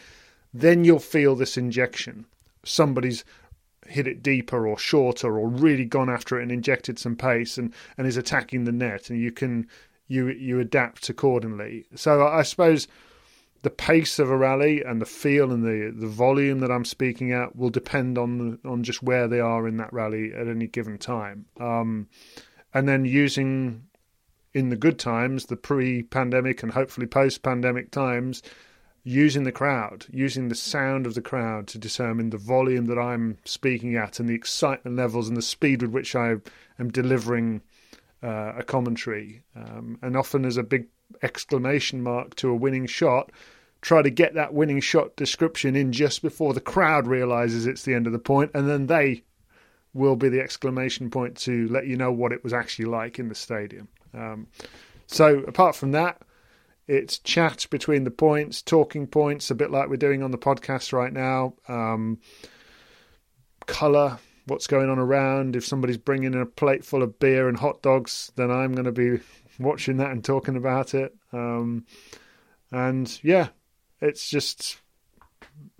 Then you'll feel this injection. Somebody's hit it deeper or shorter or really gone after it and injected some pace and, and is attacking the net and you can you you adapt accordingly. So I suppose the pace of a rally and the feel and the the volume that I'm speaking at will depend on on just where they are in that rally at any given time. Um, and then using in the good times, the pre-pandemic and hopefully post-pandemic times, using the crowd, using the sound of the crowd to determine the volume that I'm speaking at and the excitement levels and the speed with which I am delivering uh, a commentary. Um, and often as a big exclamation mark to a winning shot, try to get that winning shot description in just before the crowd realizes it's the end of the point, and then they will be the exclamation point to let you know what it was actually like in the stadium. Um, so, apart from that, it's chat between the points, talking points, a bit like we're doing on the podcast right now. Um, color, what's going on around. If somebody's bringing in a plate full of beer and hot dogs, then I'm going to be (laughs) watching that and talking about it. Um, and yeah, it's just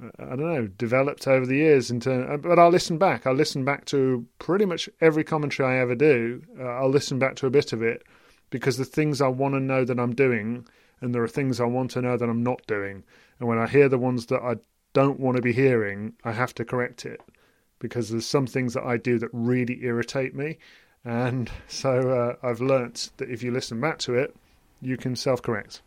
I don't know developed over the years. In term, but I'll listen back. I'll listen back to pretty much every commentary I ever do. Uh, I'll listen back to a bit of it because the things I want to know that I'm doing, and there are things I want to know that I'm not doing. And when I hear the ones that I don't want to be hearing, I have to correct it because there's some things that I do that really irritate me. And (laughs) so uh, I've learnt that if you listen back to it, you can self correct.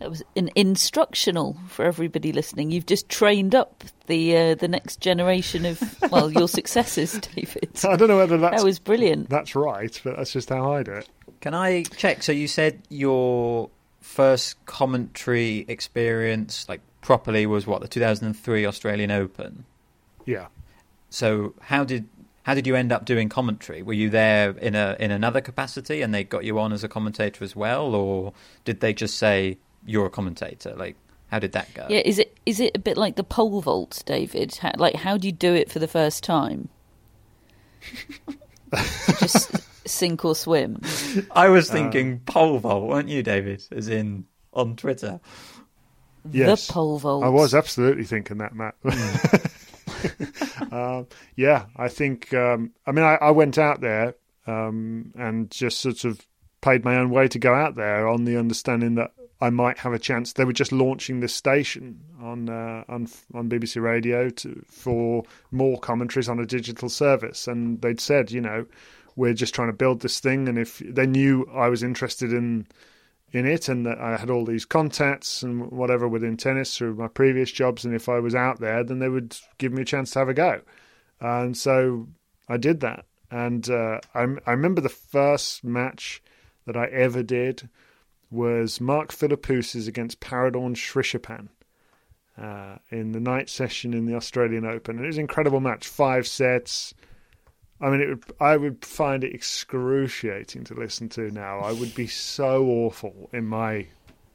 That was an instructional for everybody listening. You've just trained up the uh, the next generation of (laughs) well your successors, (laughs) David. I don't know whether that's that was brilliant. That's right, but that's just how I do it. Can I check? So you said your first commentary experience, like properly, was what the 2003 Australian Open. Yeah. So how did how did you end up doing commentary? Were you there in a in another capacity, and they got you on as a commentator as well, or did they just say you're a commentator? Like, how did that go? Yeah, is it is it a bit like the pole vault, David? How, like, how do you do it for the first time? (laughs) just sink or swim. I was thinking uh, pole vault, weren't you, David? As in on Twitter. Yes, the pole vault. I was absolutely thinking that, Matt. Mm. uh, (laughs) yeah, I think. Um, I mean, I, I, went out there um, and just sort of paid my own way to go out there on the understanding that I might have a chance. They were just launching this station on uh, on on BBC Radio to, for more commentaries on a digital service, and they'd said, you know, we're just trying to build this thing, and if they knew I was interested in in it, and that I had all these contacts and whatever within tennis through my previous jobs, and if I was out there, then they would give me a chance to have a go, and so I did that, and uh, I I remember the first match that I ever did was Mark Philippoussis against Paradorn Srichaphan uh, in the night session in the Australian Open. And it was an incredible match, five sets. I mean, it would, I would find it excruciating to listen to now. I would be so awful in my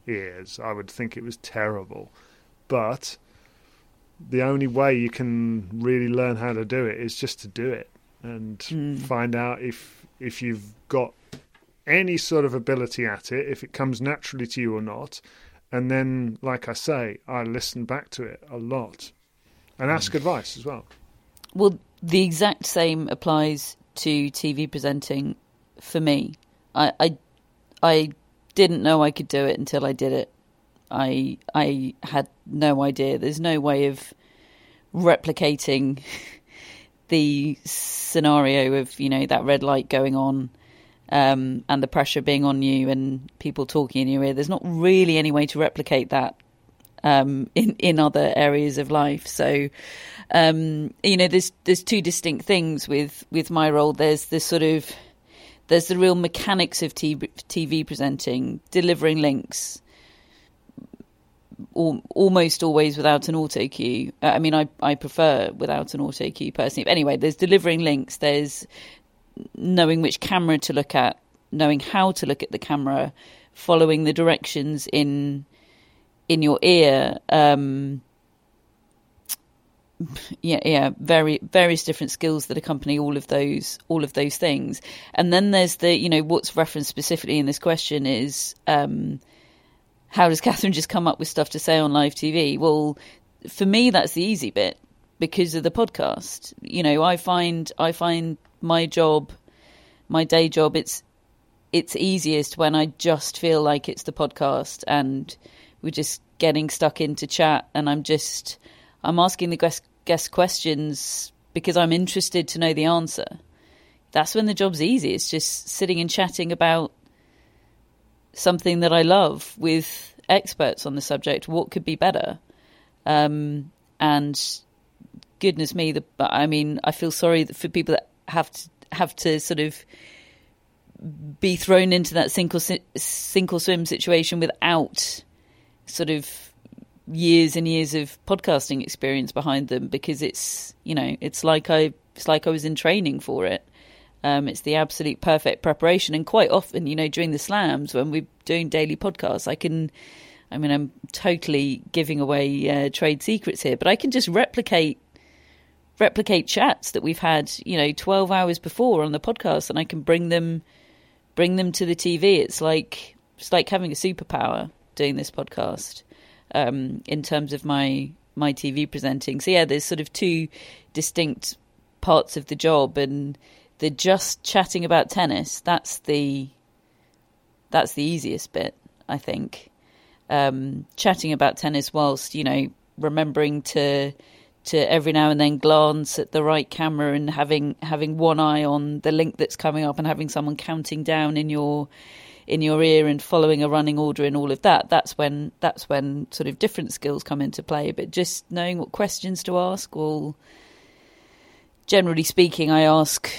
ears. I would think it was terrible. But the only way you can really learn how to do it is just to do it and mm. find out if if you've got any sort of ability at it, if it comes naturally to you or not. And then, like I say, I listen back to it a lot and ask advice as well. Well, the exact same applies to TV presenting for me. I, I, I didn't know I could do it until I did it. I I had no idea. There's no way of replicating (laughs) the scenario of you know that red light going on um, and the pressure being on you and people talking in your ear. There's not really any way to replicate that um, in in other areas of life. So, um, you know, there's there's two distinct things with with my role. There's the sort of there's the real mechanics of TV, TV presenting, delivering links. almost always without an auto cue. Uh, I mean, I I prefer without an auto cue personally. But anyway, there's delivering links. There's knowing which camera to look at, knowing how to look at the camera, following the directions in in your ear. Um, yeah, yeah, very various different skills that accompany all of those all of those things. And then there's the you know what's referenced specifically in this question is um, how does (laughs) Catherine just come up with stuff to say on live TV? Well, for me that's the easy bit because of the podcast. You know, I find I find my job, my day job, it's it's easiest when I just feel like it's the podcast and we're just getting stuck into chat and I'm just I'm asking the guest guest questions because I'm interested to know the answer. That's when the job's easy. It's just sitting and chatting about something that I love with experts on the subject. What could be better? Um, and goodness me, the I mean, I feel sorry for people that have to have to sort of be thrown into that sink or, sink or swim situation without sort of years and years of podcasting experience behind them because it's you know it's like I it's like I was in training for it. Um, it's the absolute perfect preparation, and quite often, you know, during the slams when we're doing daily podcasts, I can. I mean, I'm totally giving away uh, trade secrets here, but I can just replicate replicate chats that we've had, you know, 12 hours before on the podcast, and I can bring them bring them to the TV. It's like it's like having a superpower doing this podcast um, in terms of my my TV presenting. So yeah, there's sort of two distinct parts of the job, and the just chatting about tennis. That's the that's the easiest bit, I think. Um, chatting about tennis whilst you know remembering to to every now and then glance at the right camera and having having one eye on the link that's coming up and having someone counting down in your in your ear and following a running order and all of that that's when that's when sort of different skills come into play but just knowing what questions to ask well generally speaking I ask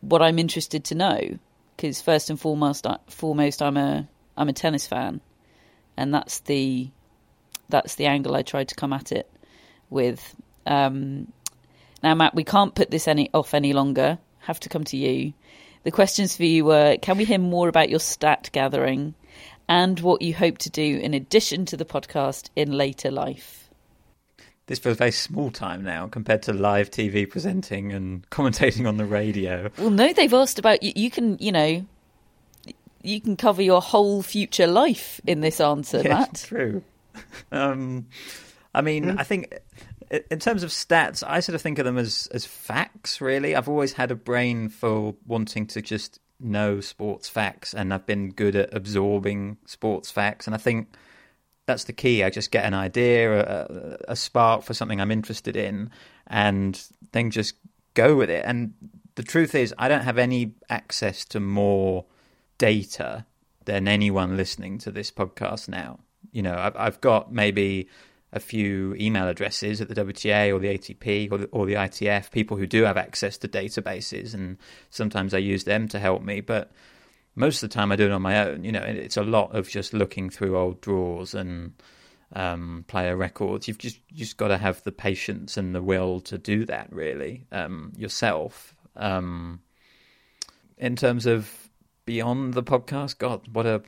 what I'm interested to know because first and foremost foremost I'm a I'm a tennis fan and that's the that's the angle I tried to come at it with. Um, now, Matt, we can't put this any off any longer. Have to come to you. The questions for you were: Can we hear more about your stat gathering and what you hope to do in addition to the podcast in later life? This feels very small time now compared to live TV presenting and commentating on the radio. Well, no, they've asked about you. You can, you know, you can cover your whole future life in this answer, yes, Matt. True. (laughs) Um, I mean, mm. I think in terms of stats, I sort of think of them as as facts. Really, I've always had a brain for wanting to just know sports facts, and I've been good at absorbing sports facts. And I think that's the key. I just get an idea, a, a spark for something I'm interested in, and then just go with it. And the truth is, I don't have any access to more data than anyone listening to this podcast now. You know, I've, I've got maybe a few email addresses at the WTA or the ATP or the, or the ITF, people who do have access to databases, and sometimes I use them to help me. But most of the time, I do it on my own. You know, it's a lot of just looking through old drawers and um, player records. You've just you just got to have the patience and the will to do that, really, um, yourself. Um, in terms of beyond the podcast, God, what a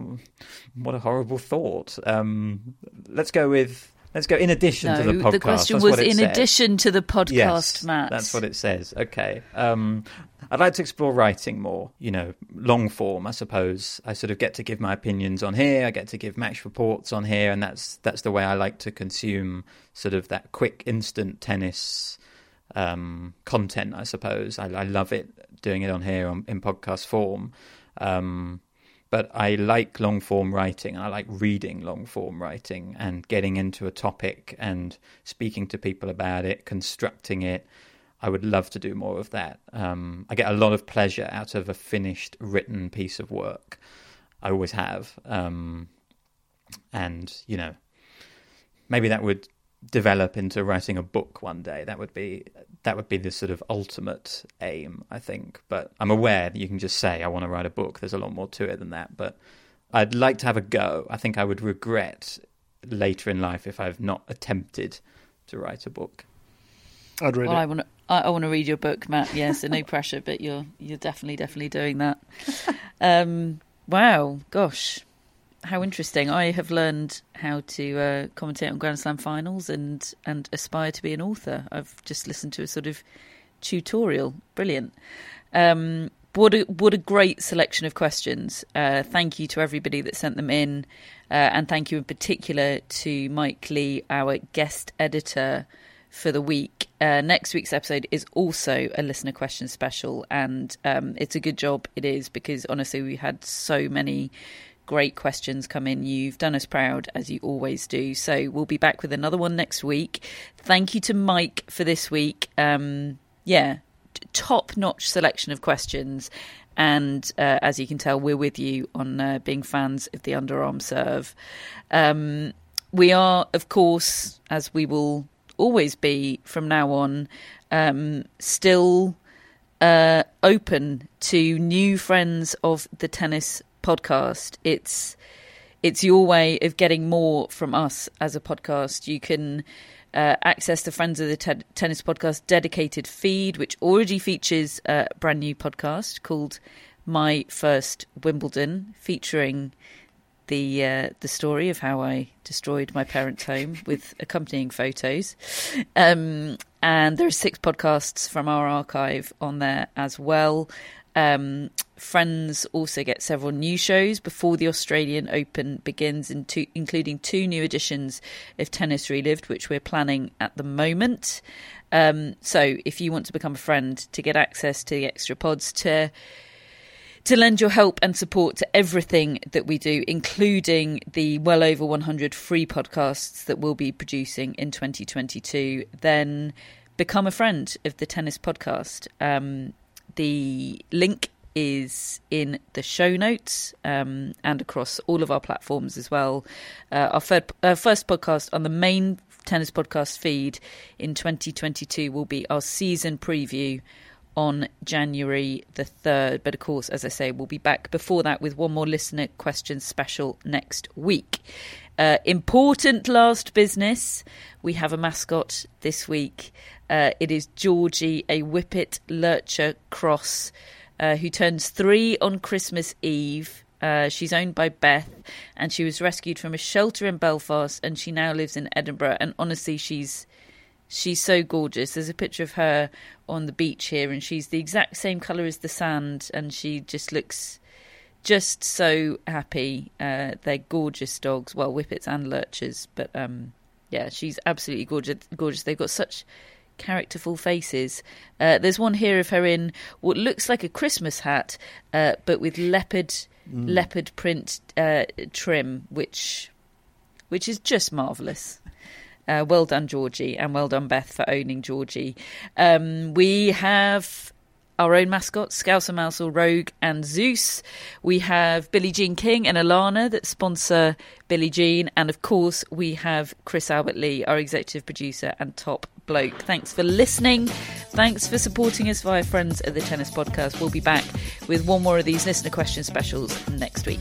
what a horrible thought. Um, let's go with Let's go in addition no, to the podcast. The question that's was in addition to the podcast, yes, Matt. That's what it says. Okay. Um, I'd like to explore writing more, you know, long form, I suppose. I sort of get to give my opinions on here, I get to give match reports on here, and that's that's the way I like to consume sort of that quick instant tennis um, content, I suppose. I, I, love it doing it on here on, in podcast form. Um, but I like long form writing. I like reading long form writing and getting into a topic and speaking to people about it, constructing it. I would love to do more of that. Um, I get a lot of pleasure out of a finished written piece of work. I always have. Um, and, you know, maybe that would develop into writing a book one day. That would be that would be the sort of ultimate aim, I think. But I'm aware that you can just say I want to write a book. There's a lot more to it than that. But I'd like to have a go. I think I would regret later in life if I've not attempted to write a book. I'd read well, it. I want to. I, want to read your book, Matt. Yes, so no (laughs) pressure, but you're you're definitely definitely doing that. (laughs) Um, wow, gosh, how interesting! I have learned how to uh, commentate on Grand Slam finals and and aspire to be an author. I've just listened to a sort of tutorial. Brilliant. Um, what a what a great selection of questions. Uh, thank you to everybody that sent them in, uh, and thank you in particular to Mike Lee, our guest editor for the week. Uh, next week's episode is also a listener question special, and um, it's a good job it is because honestly we had so many great questions come in. You've done us proud, as you always do. So we'll be back with another one next week. Thank you to Mike for this week. Um, yeah, top notch selection of questions. and uh, as you can tell, we're with you on uh, being fans of the underarm serve. Um, we are, of course, as we will always be from now on, um, still uh, open to new friends of the tennis podcast. It's it's your way of getting more from us as a podcast. You can uh, access the Friends of the Te- Tennis Podcast dedicated feed, which already features a brand new podcast called My First Wimbledon, featuring the uh, the story of how I destroyed my parents' home (laughs) with accompanying photos. Um, and there are six podcasts from our archive on there as well. Um, Friends also get several new shows before the Australian Open begins, including two new editions of Tennis Relived, which we're planning at the moment. Um, so, if you want to become a friend to get access to the extra pods, to to lend your help and support to everything that we do, including the well over 100 free podcasts that we'll be producing in 2022, then become a friend of the Tennis Podcast. Um, the link is in the show notes um, and across all of our platforms as well. Uh, our, third, uh, first podcast on the main tennis podcast feed in 2022 will be our season preview on January the 3rd. But of course, as I say, we'll be back before that with one more listener question special next week. Uh, important last business. We have a mascot this week. Uh, it is Georgie, a Whippet Lurcher Cross, uh, who turns three on Christmas Eve. Uh, she's owned by Beth, and she was rescued from a shelter in Belfast, and she now lives in Edinburgh. And honestly, she's she's so gorgeous. There's a picture of her on the beach here, and she's the exact same colour as the sand, and she just looks just so happy. Uh, they're gorgeous dogs, well, whippets and lurchers, but um, yeah, she's absolutely gorgeous. Gorgeous. They've got such characterful faces. Uh, there's one here of her in what looks like a Christmas hat, uh, but with leopard mm. leopard print uh, trim, which which is just marvelous. Uh, well done, Georgie, and well done, Beth, for owning Georgie. Um, we have our own mascots, Scouser Mousel, Rogue, and Zeus. We have Billie Jean King and Alana that sponsor Billie Jean. And of course, we have Chris Albert Lee, our executive producer and top bloke. Thanks for listening. Thanks for supporting us via Friends of the Tennis Podcast. We'll be back with one more of these listener question specials next week.